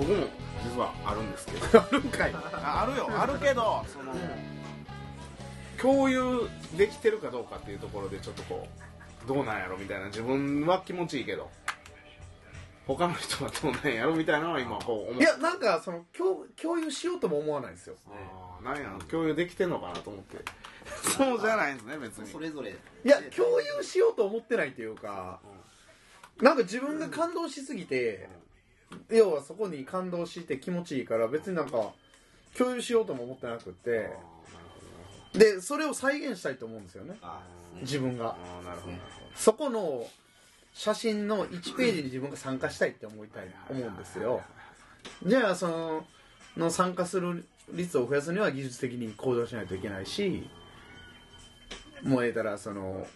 僕も実はあるんですけど。あるんかい。ああるよ。あるけどその、共有できてるかどうかっていうところでちょっとこうどうなんやろみたいな。自分は気持ちいいけど。他の人はどうなんやろみたいなのは今こう思いやなんかその共共有しようとも思わないですよ。あーなんやろ。共有できてんのかなと思って。そうじゃないんですね別に。それぞれ。いや共有しようと思ってないっていうかなんか自分が感動しすぎて要はそこに感動して気持ちいいから別になんか共有しようとも思ってなくってでそれを再現したいと思うんですよね。あ自分が。そこの写真の1ページに自分が参加したいって思いたい思うんですよ。じゃあそのの参加する率を増やすには技術的に向上しないといけないしもうええたらその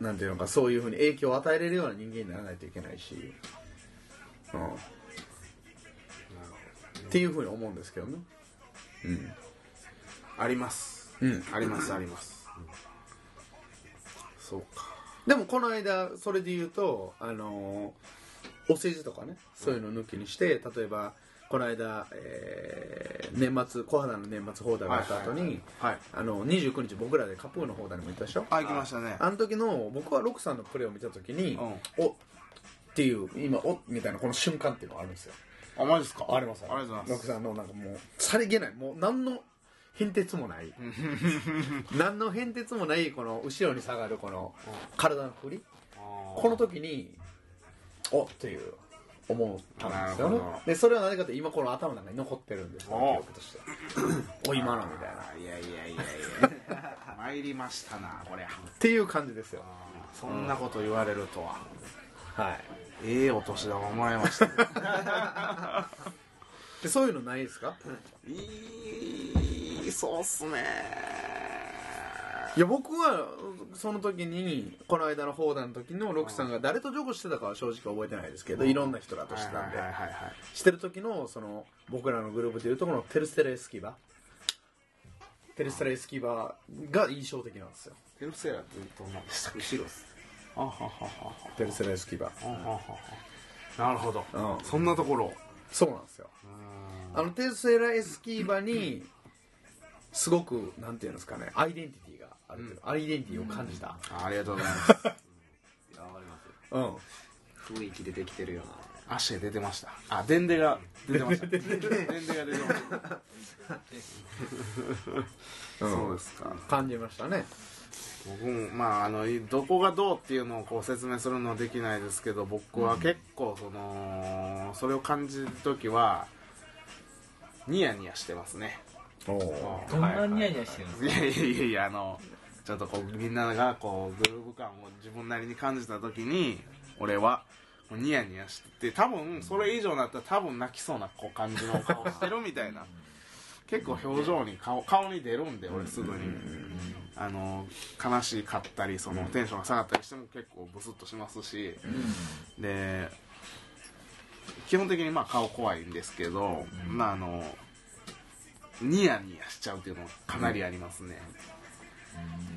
なんていうのかそういうふうに影響を与えれるような人間にならないといけないし、うん、っていうふうに思うんですけどね。うん。あります。うん。ありますあります。そうか。でもこの間それで言うとあのお世辞とかねそういうの抜きにして例えばこの間、えー年末小肌の年末放題があった後に、はいあの29日僕らでカプーの放題にも行ったでしょ？あ行きましたね。あの時の僕はロクさんのプレーを見た時に、うん。おっていう今おみたいなこの瞬間っていうのがあるんですよあマジですか？ありますありがとうございます。ロクさんのなんかもうさりげない。もう何の変哲もない。何の変哲もないこの後ろに下がるこの体の振り。この時におっていう思ったんですよね。でそれは何かと今この頭の中に残ってるんですよお。記憶として。お今の。みたいなっいやいやいやいや。参りましたなこりゃていう感じですよ。そんなこと言われるとは。はいええお年玉もらいましたね。でそういうのないですか？いいそうっすね。いや僕はその時にこの間の放談の時のロクさんが誰とジョグしてたかは正直覚えてないですけどいろんな人らとしてたんで。はいはいはいはいしてる時のその僕らのグループでいうとこのテルステラエスキバテルステラエスキバが印象的なんですよ。テルセーラーってどんなんでした後ろっすあはははテルステラエスキバはははは。なるほど、うん。そんなところ。そうなんですよ。あのテルステラエスキバにすごくなんていうんですかねアイデンティティがあるというか、アイデンティティを感じた。あありがとうございます。いやわかりますようん。雰囲気でできてるような足出てましたあデンデが出てましたデンデが出てましたそうですか感じましたね僕もまああのいどこがどうっていうのをこう説明するのはできないですけど僕は結構そのそれを感じる時はニヤニヤしてますね。おおどんなニヤニヤしてるんですか？いやいやいやあのちょっとこうみんながこうグルーヴ感を自分なりに感じた時に俺はニヤニヤしてて多分それ以上になったら多分泣きそうなこう感じの顔してるみたいな結構表情に顔顔に出るんで俺すぐに。あの悲しかったりそのテンションが下がったりしても結構ブスッとしますし。で基本的にまあ顔怖いんですけどまああのニヤニヤしちゃうっていうのはかなりありますね、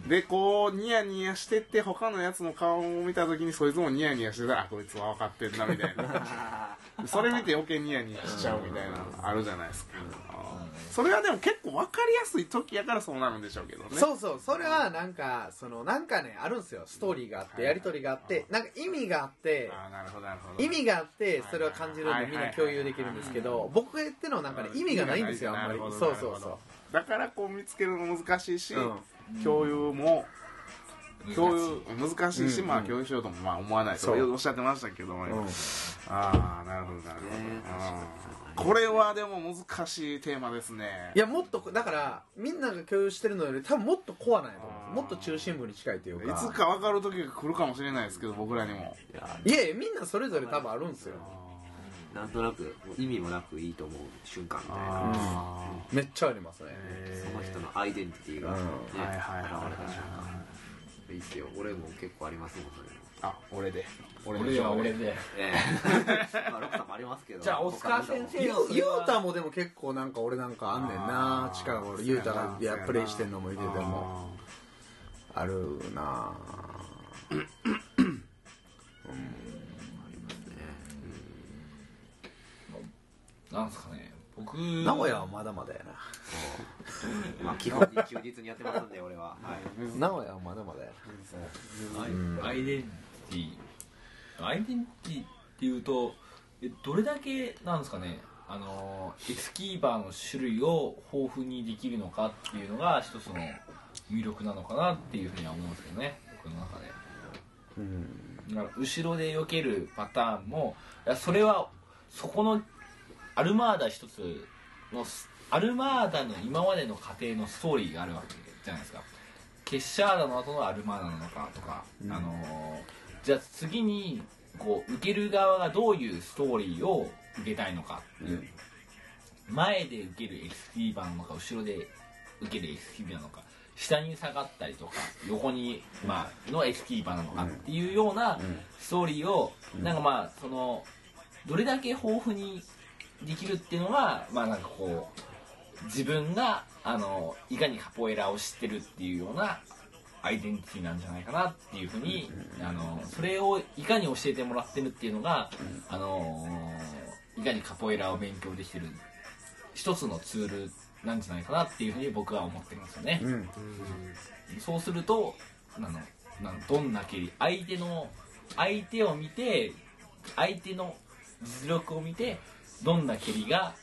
でこうニヤニヤしてって他のやつの顔を見た時にそいつもニヤニヤしてたらあこいつは分かってんなみたいな それ見て余計ニヤニヤしちゃうみたいなのあるじゃないですか、それはでも結構分かりやすい時やからそうなるんでしょうけどね。そうそう。それはなんかそのなんかねあるんですよ。ストーリーがあってやり取りがあってなんか意味があってああなるほどなるほど。意味があってそれは感じるんでみんな共有できるんですけど僕ってるのはなんかね意味がないんですよあんまり。そうそうそなるほど。だからこう見つけるの難しいし、共有も共有難しいし、うんまあ共有しようともまあ思わないとそう。おっしゃってましたけどああなるほどなるほど、これはでも難しいテーマですね。いやもっとだからみんなが共有してるのより多分もっとコアなんやと思う。もっと中心部に近いというか。いつか分かる時が来るかもしれないですけど僕らにも。いやいやみんなそれぞれ多分あるんですよ。なんとなく意味もなくいいと思う瞬間みたいな。あめっちゃありますね。ーその人のアイデンティティが、はいはいはいはい。現れた瞬間いいっすよ。俺も結構ありますもんそういうのあ俺で。俺俺は俺で。ええ。まあロクさんもありますけど。じゃあオスカー先生ゆのゆうたもでも結構なんか俺なんかあんねんな。近頃ゆうたがいやプレイしてんのもいてても。ああるななんですかね僕名古屋はまだまだやな。まあ 基本に忠実にやってますんで俺は。はい。名古屋はまだまだやアイアイデンティティ。アイデンティティっていうとえどれだけなんですかね。あのエスキーバーの種類を豊富にできるのかっていうのが一つの魅力なのかなっていうふうには思うんですけどね。僕の中で。うん。だから後ろで避けるパターンもいやそれはそこのアルマーダ一つのスアルマーダの今までの過程のストーリーがあるわけじゃないですか。ケッシャーダの後のアルマーダなのかとか、うん。あのーじゃあ次にこう受ける側がどういうストーリーを受けたいのかっていう、前で受ける XT 版なのか後ろで受ける XT なのか下に下がったりとか横に、まあ、の ST 版なのかっていうようなストーリーを、なんかまあそのどれだけ豊富にできるっていうのがまあなんかこう自分があのいかにカポエラを知ってるっていうようなアイデンティティなんじゃないかなっていうふうに、あのそれをいかに教えてもらってるっていうのが、あのいかにカポエラを勉強できてる一つのツールなんじゃないかなっていうふうに僕は思ってるんですよね。うん。そうするとあのなんどんな蹴り相手の相手を見て相手の実力を見てどんな蹴りが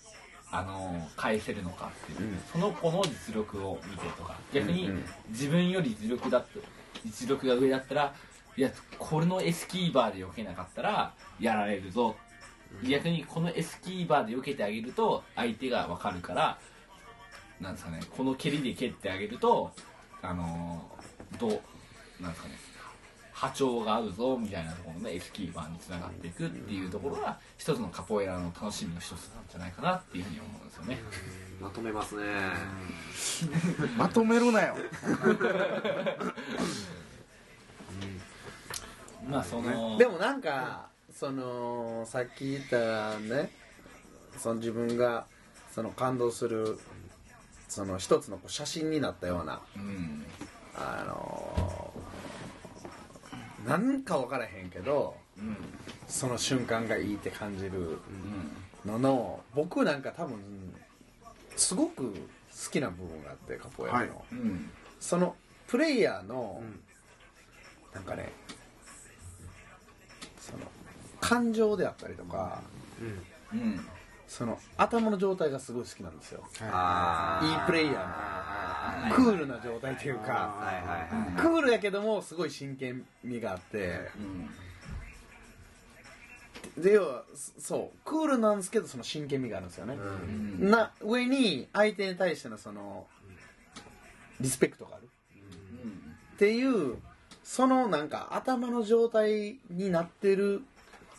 あの返せるのかっていう、うん。その子の実力を見てとか。逆にうんうん。自分より実力だって実力が上だったらいやこれのエスキーバーで避けなかったらやられるぞ。逆にこのエスキーバーで避けてあげると相手が分かるからなんですかねこの蹴りで蹴ってあげるとあのーどうなんですかね波長が合うぞみたいなところのねエスキーバーにつながっていくっていうところが一つのカポエラの楽しみの一つなんじゃないかなっていうふうに思うんですよね。まとめますね。まとめるなよ。まあそのでもなんかそのさっき言ったねその自分がその感動するその一つのこう写真になったようなうん。あのーなんか分からへんけどうんその瞬間がいいって感じるうんのの僕なんか多分すごく好きな部分があってカポエラの、はい。うんそのプレイヤーの、うんなんかねその感情であったりとか、うんその頭の状態がすごい好きなんですよ。あー。いいプレイヤーあクールな状態というか。はいはいはいクールやけどもすごい真剣味があって。で要はそう。クールなんですけどその真剣味があるんですよね、うん。な上に相手に対してのそのリスペクトがある。っていうそのなんか頭の状態になってる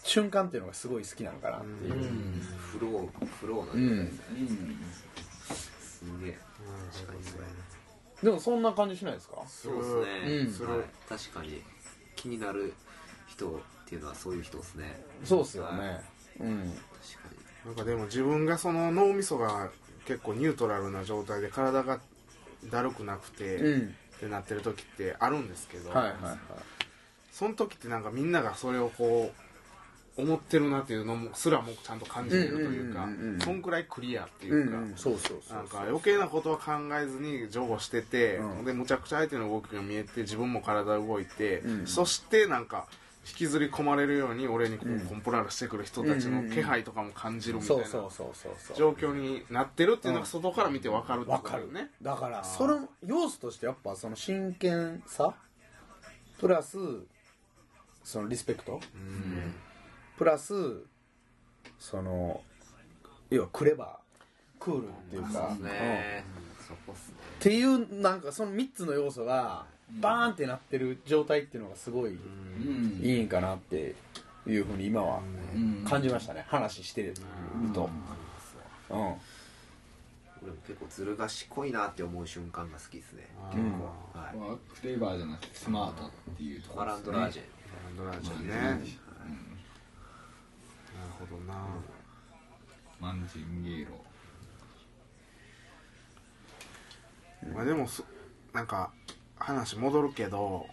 瞬間っていうのがすごい好きなのかなっていう、フローフローなんうんで、うんすげえ。確かに。それでもそんな感じしないですか？そうですね、うん。はい確かに気になる人っていうのはそういう人ですね。そうっすよね。うん。確かに。なんかでも自分がその脳みそが結構ニュートラルな状態で体がだるくなくて、うん。ってなってる時ってあるんですけど、はいはいはい。その時ってなんかみんながそれをこう思ってるなっていうのもすらもちゃんと感じれるというかそんくらいクリアっていうか、そうそうそうなんか余計なことは考えずに譲歩してて、うん。でむちゃくちゃ相手の動きが見えて自分も体動いて、うんそしてなんか引きずり込まれるように俺にこう、うん。コンプラーラしてくる人たちの気配とかも感じるみたいな状況になってるっていうのが外から見て分かるってわかることだよね。だからその要素としてやっぱその真剣さプラスそのリスペクト。うんプラスその要はクレバー。クールっていうか。ね、そこっすね。っていうなんかその3つの要素がバーンってなってる状態っていうのがすごいうんいいんかなっていうふうに今はうん感じましたね。話してると。うん。俺も結構ずる賢いなって思う瞬間が好きですね。結構、はい。まあフレーバーじゃなくてスマートっていうとこマランドラージェドラジャーね、なるほどな、マンジンゲーロ。まあでもそなんか話戻るけど、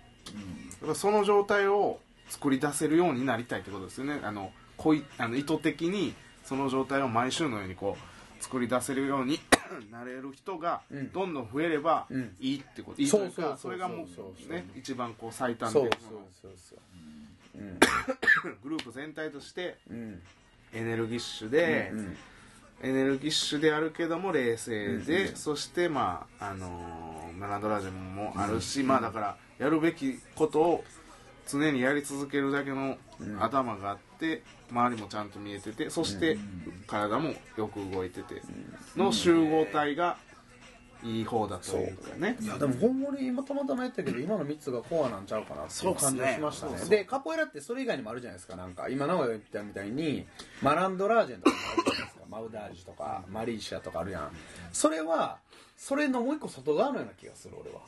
やっぱその状態を作り出せるようになりたいってことですよね。あのこいあの意図的にその状態を毎週のようにこう作り出せるように なれる人がうん。どんどん増えればうん。いいってこと、いいというかそうそうそうそうそれがもそうそううね一番こう最短そうでそうそうそう。うんグループ全体としてうん。エネルギッシュで、うんエネルギッシュであるけども冷静で、うんそしてまああのーメランドラージェもあるし、まあだからやるべきことを常にやり続けるだけのうん。頭があって周りもちゃんと見えててそして体もよく動いてての集合体がいい方だというかね。いやでもほんまに今たまたま言ったけど 今の3つがコアなんちゃうかなっていう感じがしましたね。でカポエラってそれ以外にもあるじゃないですかなんか。今直が言ったみたいにマランドラージェンとかもあるじゃないですか。マウダージュとかマリーシアとかあるやん。それはそれのもう一個外側のような気がする俺は。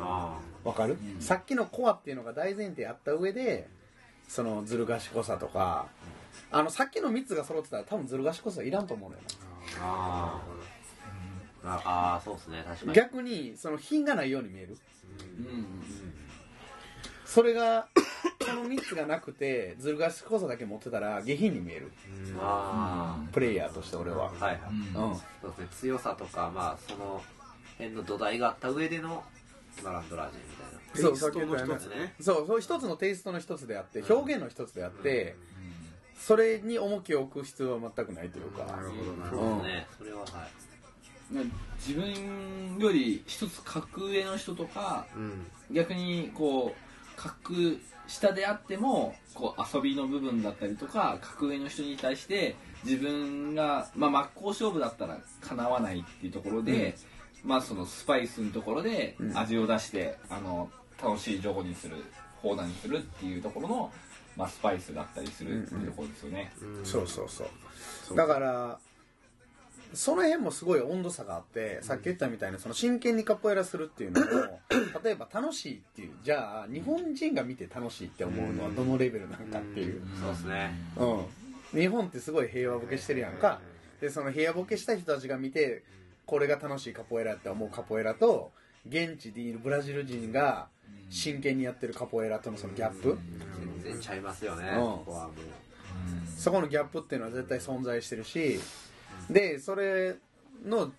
あわかる、さっきのコアっていうのが大前提あった上でそのずる賢さとかあのさっきの3つが揃ってたら多分ずる賢さいらんと思うのよ。ああああーそうですね確かに。な逆にその品がないように見える。うんそれがその3つがなくてずる賢さだけ持ってたら下品に見える。あプレイヤーとして俺は。あはいはい。うん。うんそうですね強さとかまあその辺の土台があった上でのマランドラージェみたいな。そうそうそう一つのテイストの一つであって表現の一つであってそれに重きを置く必要は全くないというか。なるほどなるそほど。うですね。それははい自分より一つ格上の人とかうん。逆にこう格下であってもこう遊びの部分だったりとか格上の人に対して自分が、まあ、真っ向勝負だったらかなわないっていうところで、まあそのスパイスのところでうん。味を出して、あの楽しい情報にする放談にするっていうところの、まあ、スパイスだったりするっていうところですよね。うん。そうそうそう。そうだからその辺もすごい温度差があってさっき言ったみたいにその真剣にカポエラするっていうのも 例えば楽しいっていうじゃあ日本人が見て楽しいって思うのはどのレベルなんかっていう、そうですね。うん、日本ってすごい平和ボケしてるやんか。でその平和ボケした人たちが見てこれが楽しいカポエラって思うカポエラと現地にいるブラジル人が真剣にやってるカポエラとのそのギャップ。全然ちゃいますよねうん。ここはもう。そこのギャップっていうのは絶対存在してるしでそれの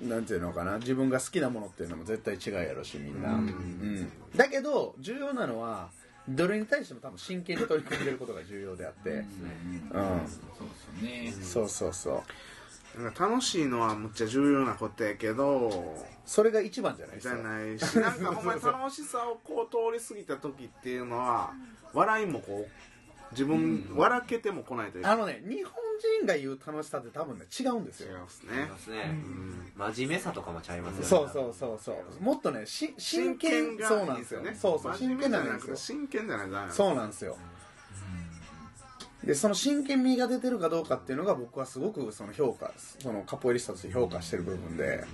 なんていうのかな自分が好きなものっていうのも絶対違うやろしみんな、うん。うん。だけど重要なのはどれに対しても多分真剣に取り組んでることが重要であって、うん。そうですよね。そうそうそう。なんか楽しいのはむっちゃ重要なことやけどそれが一番じゃないですか。じゃないしなんかほんまに楽しさをこう通り過ぎた時っていうのは笑いもこう自分笑けても来ないというか。あのね日本人が言う楽しさって多分ね違うんですよ。違いますね。ますね真面目さとかもちゃいますよね。そうそうそうそう。もっとねし真剣がそうなんですよ。いいそうそう真真面目じゃなくて剣なんですよ。真剣じゃないとダメなんですそうなんですよ。でその真剣味が出てるかどうかっていうのが僕はすごくその評価そのカポエリスタとして評価してる部分で,、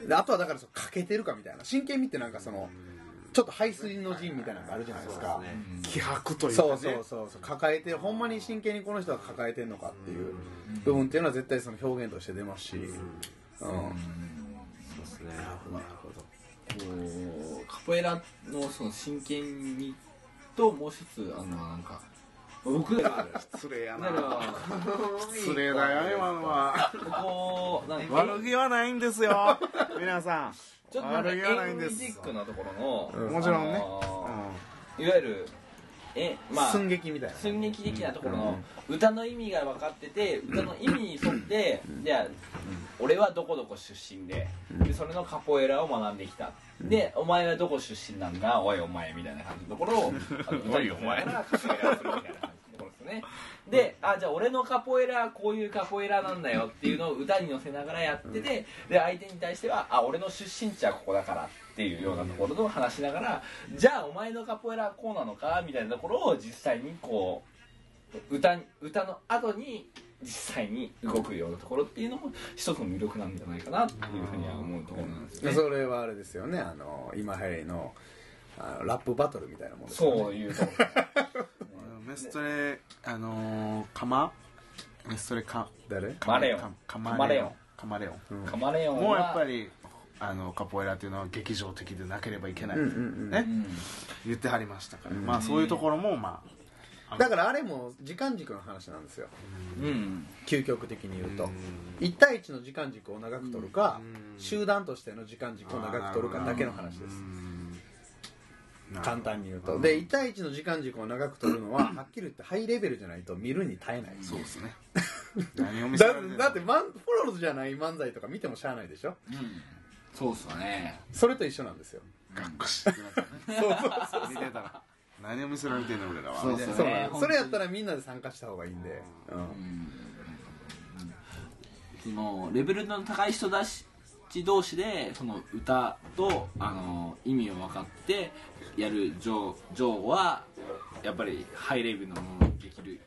うん、であとはだから欠けてるかみたいな。真剣味ってなんかそのちょっと排水の陣みたいなのがあるじゃないですか。そうですね。気迫というかね。そうそうそうそう抱えてほんまに真剣にこの人が抱えてるのかっていう。部分っていうのは絶対その表現として出ますし、うん。そうですね。なるほど。カポエラのその真剣味ともう一つあのなんか僕ら失礼やな。失礼だよ今のは。こうなんか悪気はないんですよ。皆さんちょっとなんか悪気はないんです演技チックなところの、うん。もちろんね。いわゆるえまあ寸劇みたいな。寸劇的なところの歌の意味が分かってて歌の意味に沿ってじゃあ俺はどこどこ出身ででそれのカポエラを学んできた。でお前はどこ出身なんだ？おいお前みたいな感じのところを 歌に乗せながらカポエラをするみたいなね。であじゃあ俺のカポエラはこういうカポエラなんだよっていうのを歌に乗せながらやっててで相手に対してはあ俺の出身地はここだからっていうようなところを話しながらじゃあお前のカポエラはこうなのかみたいなところを実際にこう歌に歌の後に実際に動くようなところっていうのも一つの魅力なんじゃないかなっていうふうには思うところなんですよね。それはあれですよね。あの今流行りのあのラップバトルみたいなもんですよね。そういうとこ メストレあのー、カマ？メストレカ誰？カマレオン。カカママレオン。カマレオン。うん。ろカマレオンはもうやっぱりあのカポエラっていうのは劇場的でなければいけない、うんうんうんねうん。言ってはりましたから、うん。まあそういうところもまあだからあれも時間軸の話なんですよ。うん。究極的に言うと。うん。1対1の時間軸を長く取るかうん。集団としての時間軸を長く取るかだけの話です簡単に言うと。で1対1の時間軸を長く取るのははっきり言ってハイレベルじゃないと見るに耐えない。そうですね。何を見せだってマンフォローズじゃない漫才とか見てもしゃあないでしょ？うん。そうっすよね。それと一緒なんですよ。がっくしってなっね。そうそうそう見てたら。何を見せられてんの俺らは。そうそう。なんです。本当に。それやったらみんなで参加した方がいいんで、うん。うん。そのレベルの高い人たち同士でその歌とあの意味を分かってやる情情はやっぱりハイレベルのものにできる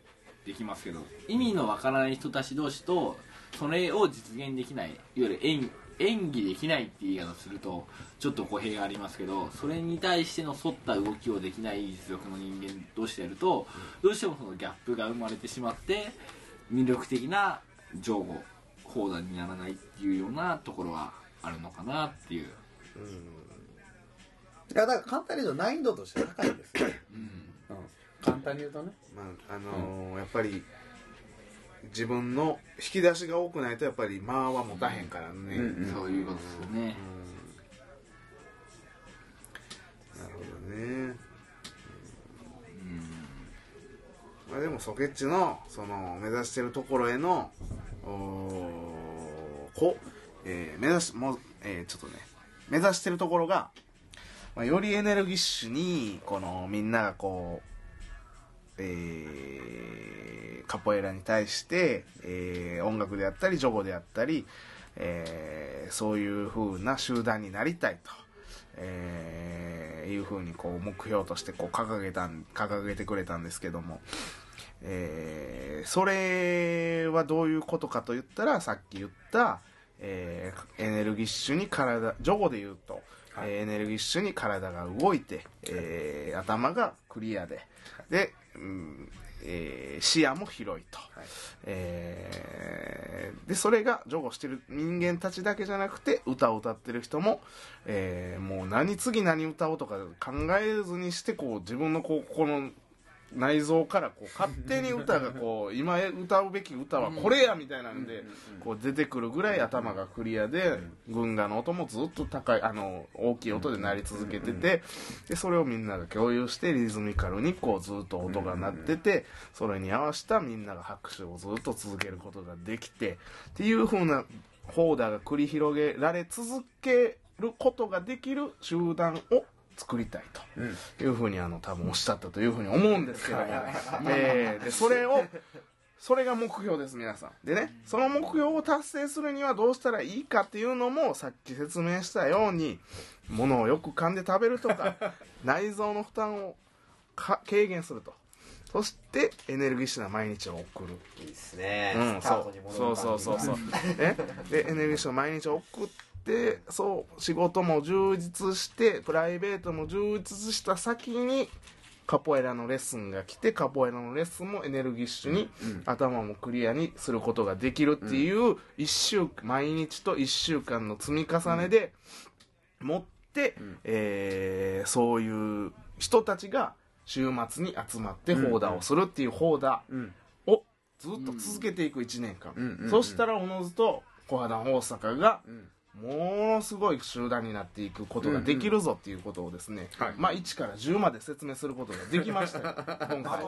できますけど意味の分からない人たち同士とそれを実現できないいわゆる演演技できないっていう言い方をするとちょっと語弊がありますけどそれに対しての沿った動きをできない実力の人間同士でやるとどうしてもそのギャップが生まれてしまって魅力的な情報。放談にならないっていうようなところはあるのかなっていう、いやだから簡単に言うと難易度として高いんですよ、うん。うん、簡単に言うとね。まああのーやっぱり自分の引き出しが多くないとやっぱり間は持たへんからね、うんうんそういうことですよね、なるほどね、まあ、でもソケッチのその目指してるところへのおーこ、えー目指しもう、えーちょっとね目指してるところが、まあ、よりエネルギッシュにこのみんながこう、えーカポエラに対して、えー音楽であったりジョゴであったり、えーそういう風な集団になりたいと、えーいう風にこう目標としてこう掲げたん掲げてくれたんですけども、えーそれはどういうことかと言ったらさっき言った、えーエネルギッシュに体ジョゴで言うと、はい。えーエネルギッシュに体が動いて、えー頭がクリアでで、うんえー視野も広いと、えーでそれがジョゴしてる人間たちだけじゃなくて歌を歌ってる人も、えーもう何次何歌おうとか考えずにしてこう自分のこうこの内臓からこう勝手に歌がこう 今歌うべき歌はこれやみたいなんでこう出てくるぐらい頭がクリアで軍歌の音もずっと高いあの大きい音で鳴り続けててでそれをみんなが共有してリズミカルにこうずっと音が鳴っててそれに合わせたみんなが拍手をずっと続けることができてっていう風なホーダーが繰り広げられ続けることができる集団を作りたいと。うん。いうふうにあの多分おっしゃったというふうに思うんですけども、えーでそれをそれが目標です皆さん。でねその目標を達成するにはどうしたらいいかっていうのもさっき説明したように物をよく噛んで食べるとか 内臓の負担をか軽減すると。そしてエネルギッシュな毎日を送る。いいですね、うん、スタートに戻るそうそうそうそうそう。ねでエネルギッシュを毎日送ってそう仕事も充実してプライベートも充実した先にカポエラのレッスンが来てカポエラのレッスンもエネルギッシュに、頭もクリアにすることができるっていう一週毎日と1週間の積み重ねで持って、えーそういう人たちが週末に集まってホーダーをするっていうホーダー、うん。をずっと続けていく1年間、うんうんうんそしたらおのずと小肌大阪がうんものすごい集団になっていくことができるぞっていうことをですね、はい。まあ1から10まで説明することができましたよ。今回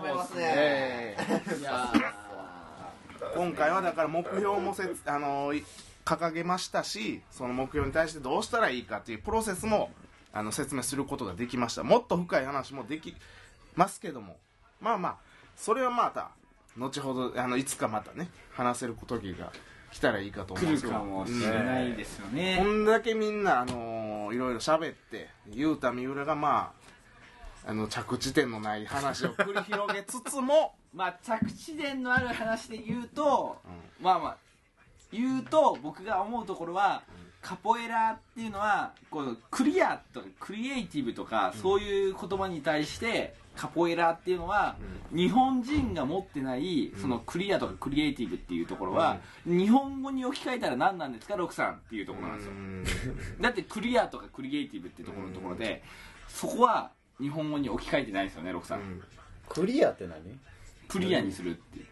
今回はだから目標もせつあのい掲げましたしその目標に対してどうしたらいいかっていうプロセスもあの説明することができました。もっと深い話もできますけども。まあまあそれはまた後ほどあのいつかまたね話せる時が来たらいいかと思うん来ですけどるかもしれないですよこね、ん。だけみんな、あのーいろいろ喋って雄太三浦がまああの着地点のない話を繰り広げつつも、まあ着地点のある話で言うと、まあまあ言うと僕が思うところは、カポエラっていうのはこのクリアとかクリエイティブとか、そういう言葉に対してカポエラっていうのは、日本人が持ってないそのクリアとかクリエイティブっていうところは、日本語に置き換えたら何なんですかロクさんっていうところなんですよ、だってクリアとかクリエイティブってところのところで、そこは日本語に置き換えてないですよねロクさん、クリアって何？クリアにするっていう。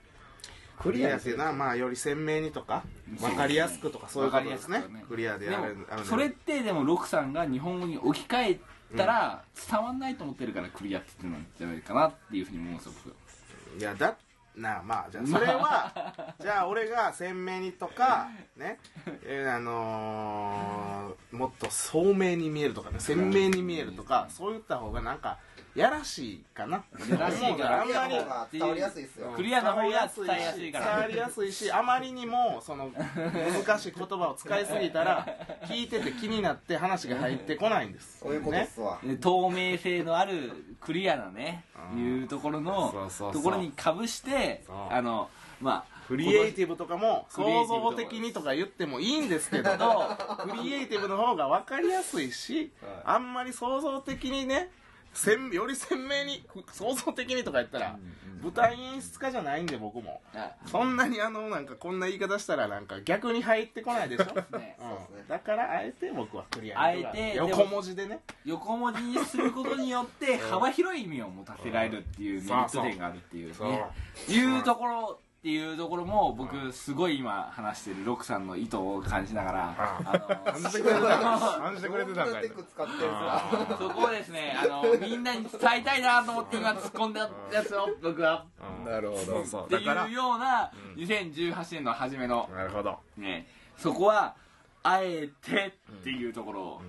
クリアっていうのはまあより鮮明にとか分かりやすくとかそういうことですね。ね。クリアでやるあるそれってでもロクさんが日本語に置き換えたら伝わんないと思ってるからクリアって言ってるんじゃないかなっていうふうに思うんですよ僕。いやだなあまあじゃあ それはじゃあ俺が鮮明にとかねえーあのーもっと聡明に見えるとかね鮮明に見えるとかそう言った方がなんかやらしいかな。やらしいから。あんまり伝わりやすいですよ。クリアの方が伝えやすいから。伝わりやすいしあまりにもその難しい言葉を使いすぎたら聞いてて気になって話が入ってこないんです。そういうことっすわ。で透明性のあるクリアなねうん。いうところのところにかぶしてあのまあクリエイティブとかもクリエイティブ創造的にとか言ってもいいんですけど クリエイティブの方が分かりやすいしあんまり創造的にね鮮より鮮明に創造的にとか言ったら舞台演出家じゃないんで僕も。あ。そんなにあのなんかこんな言い方したらなんか逆に入ってこないでしょ、ねうん、だからあえて僕はクリアあえて横文字でね。横文字にすることによって幅広い意味を持たせられるっていうメリット点があるっていうそう。ねいうところっていうところも僕すごい今話してるロクさんの意図を感じながらあの感じてくれてた感じてくれてたんかいテク使ってるんすかそこをですねあのみんなに伝えたいなと思って今突っ込んだやつを僕は。なるほど。そうそうってだからいうような2018年の初めのなるほど。ねそこはあえてっていうところを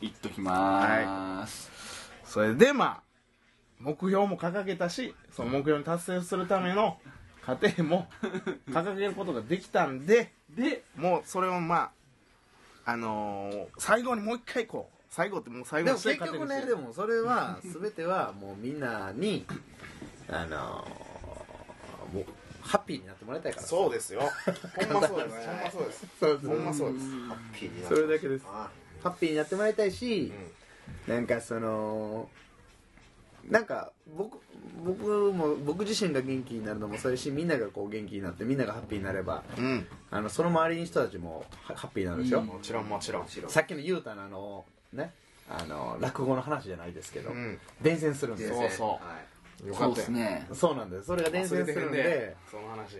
言っときまーす、それでまあ目標も掲げたしその目標に達成するための過程も 掲げることができたんででもうそれをまああのー最後にもう一回こう最後ってもう最後でもの結局ねでもそれは全てはもうみんなにあのーもうハッピーになってもらいたいからそうですよ。ほんまそうですほんまそうですほんまそうです。ハッピーになそれだけです。あハッピーになってもらいたいし、なんかそのなんか僕僕も僕自身が元気になるのもそうやしみんながこう元気になってみんながハッピーになればうん。あのその周りの人たちもハハッピーになるでしょ、うん。もちろんもちろん。さっきの雄太のあのねあの落語の話じゃないですけど、うん。伝染するんですよ。そうそう。はい。よかったよ。ですね。そうなんです。それが伝染するんでその話。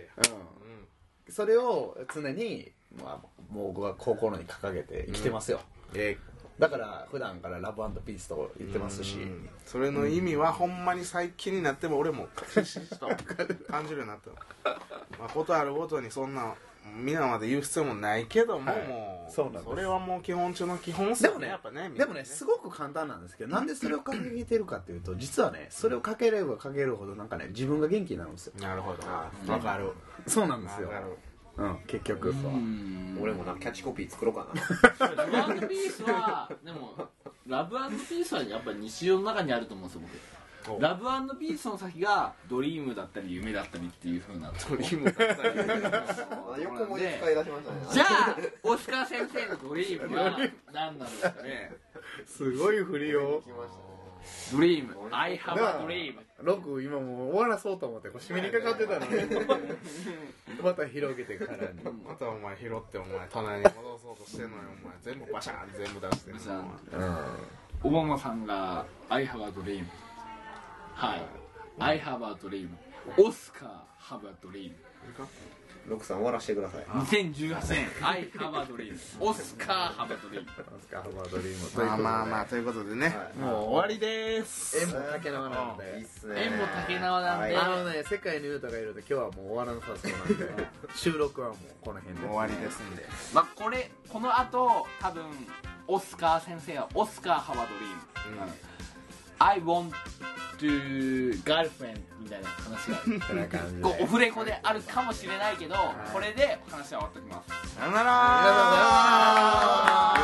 うん、それを常に、まあ、もう僕は心に掲げて生きてますよ、えだから普段からラブピースと言ってますし、うん。それの意味はほんまに最近になっても俺もひしひしと感じるようになった まあことあるごとにそんな皆まで言う必要もないけども、はい。もうそうなんです。れはもう基本中の基本でもねやっぱねでもねすごく簡単なんですけどなんでそれを掲げてるかっていうと実はねそれをかければかけるほどなんかね自分が元気になるんですよ。なるほあど。わかる。そうなんですようん結局。うん。俺もなキャッチコピー作ろうかな。ラブピースはでもラブピースはやっぱり日常の中にあると思うんですよお僕ラブピースの先がドリームだったり夢だったりっていうふうなドリームだったり横文字使い出しましたね。じゃあオスカー先生のドリームは何なんですかね。すごい振りを。来ましたねドリーム I have a dream. ロク今もう終わらそうと思ってこう締めにかかってたのに。また広げてからに。またお前拾ってお前隣に戻そうとしてんのよお前全部バシャーン全部出してんのバシャーンうん。オバマさんが I have a dream. はい。I have a dream. オスカー have a dream ロクさん終わらせてください。2018年。I have a dream オスカー have a dream オスカーハバードリーム。まあまあまあということでね、はい。もう終わりです。縁も竹縄なので。いいっすね。縁も竹縄なんで。はい。あのね世界に歌がいると今日はもう終わらなさそうなんで。収録はもうこの辺で。終わりですんで。まあこれこの後多分オスカー先生はオスカー have a dream、I want to girlfriend みたいな話がこうオフレコであるかもしれないけど、これで話は終わっておきます。さよなら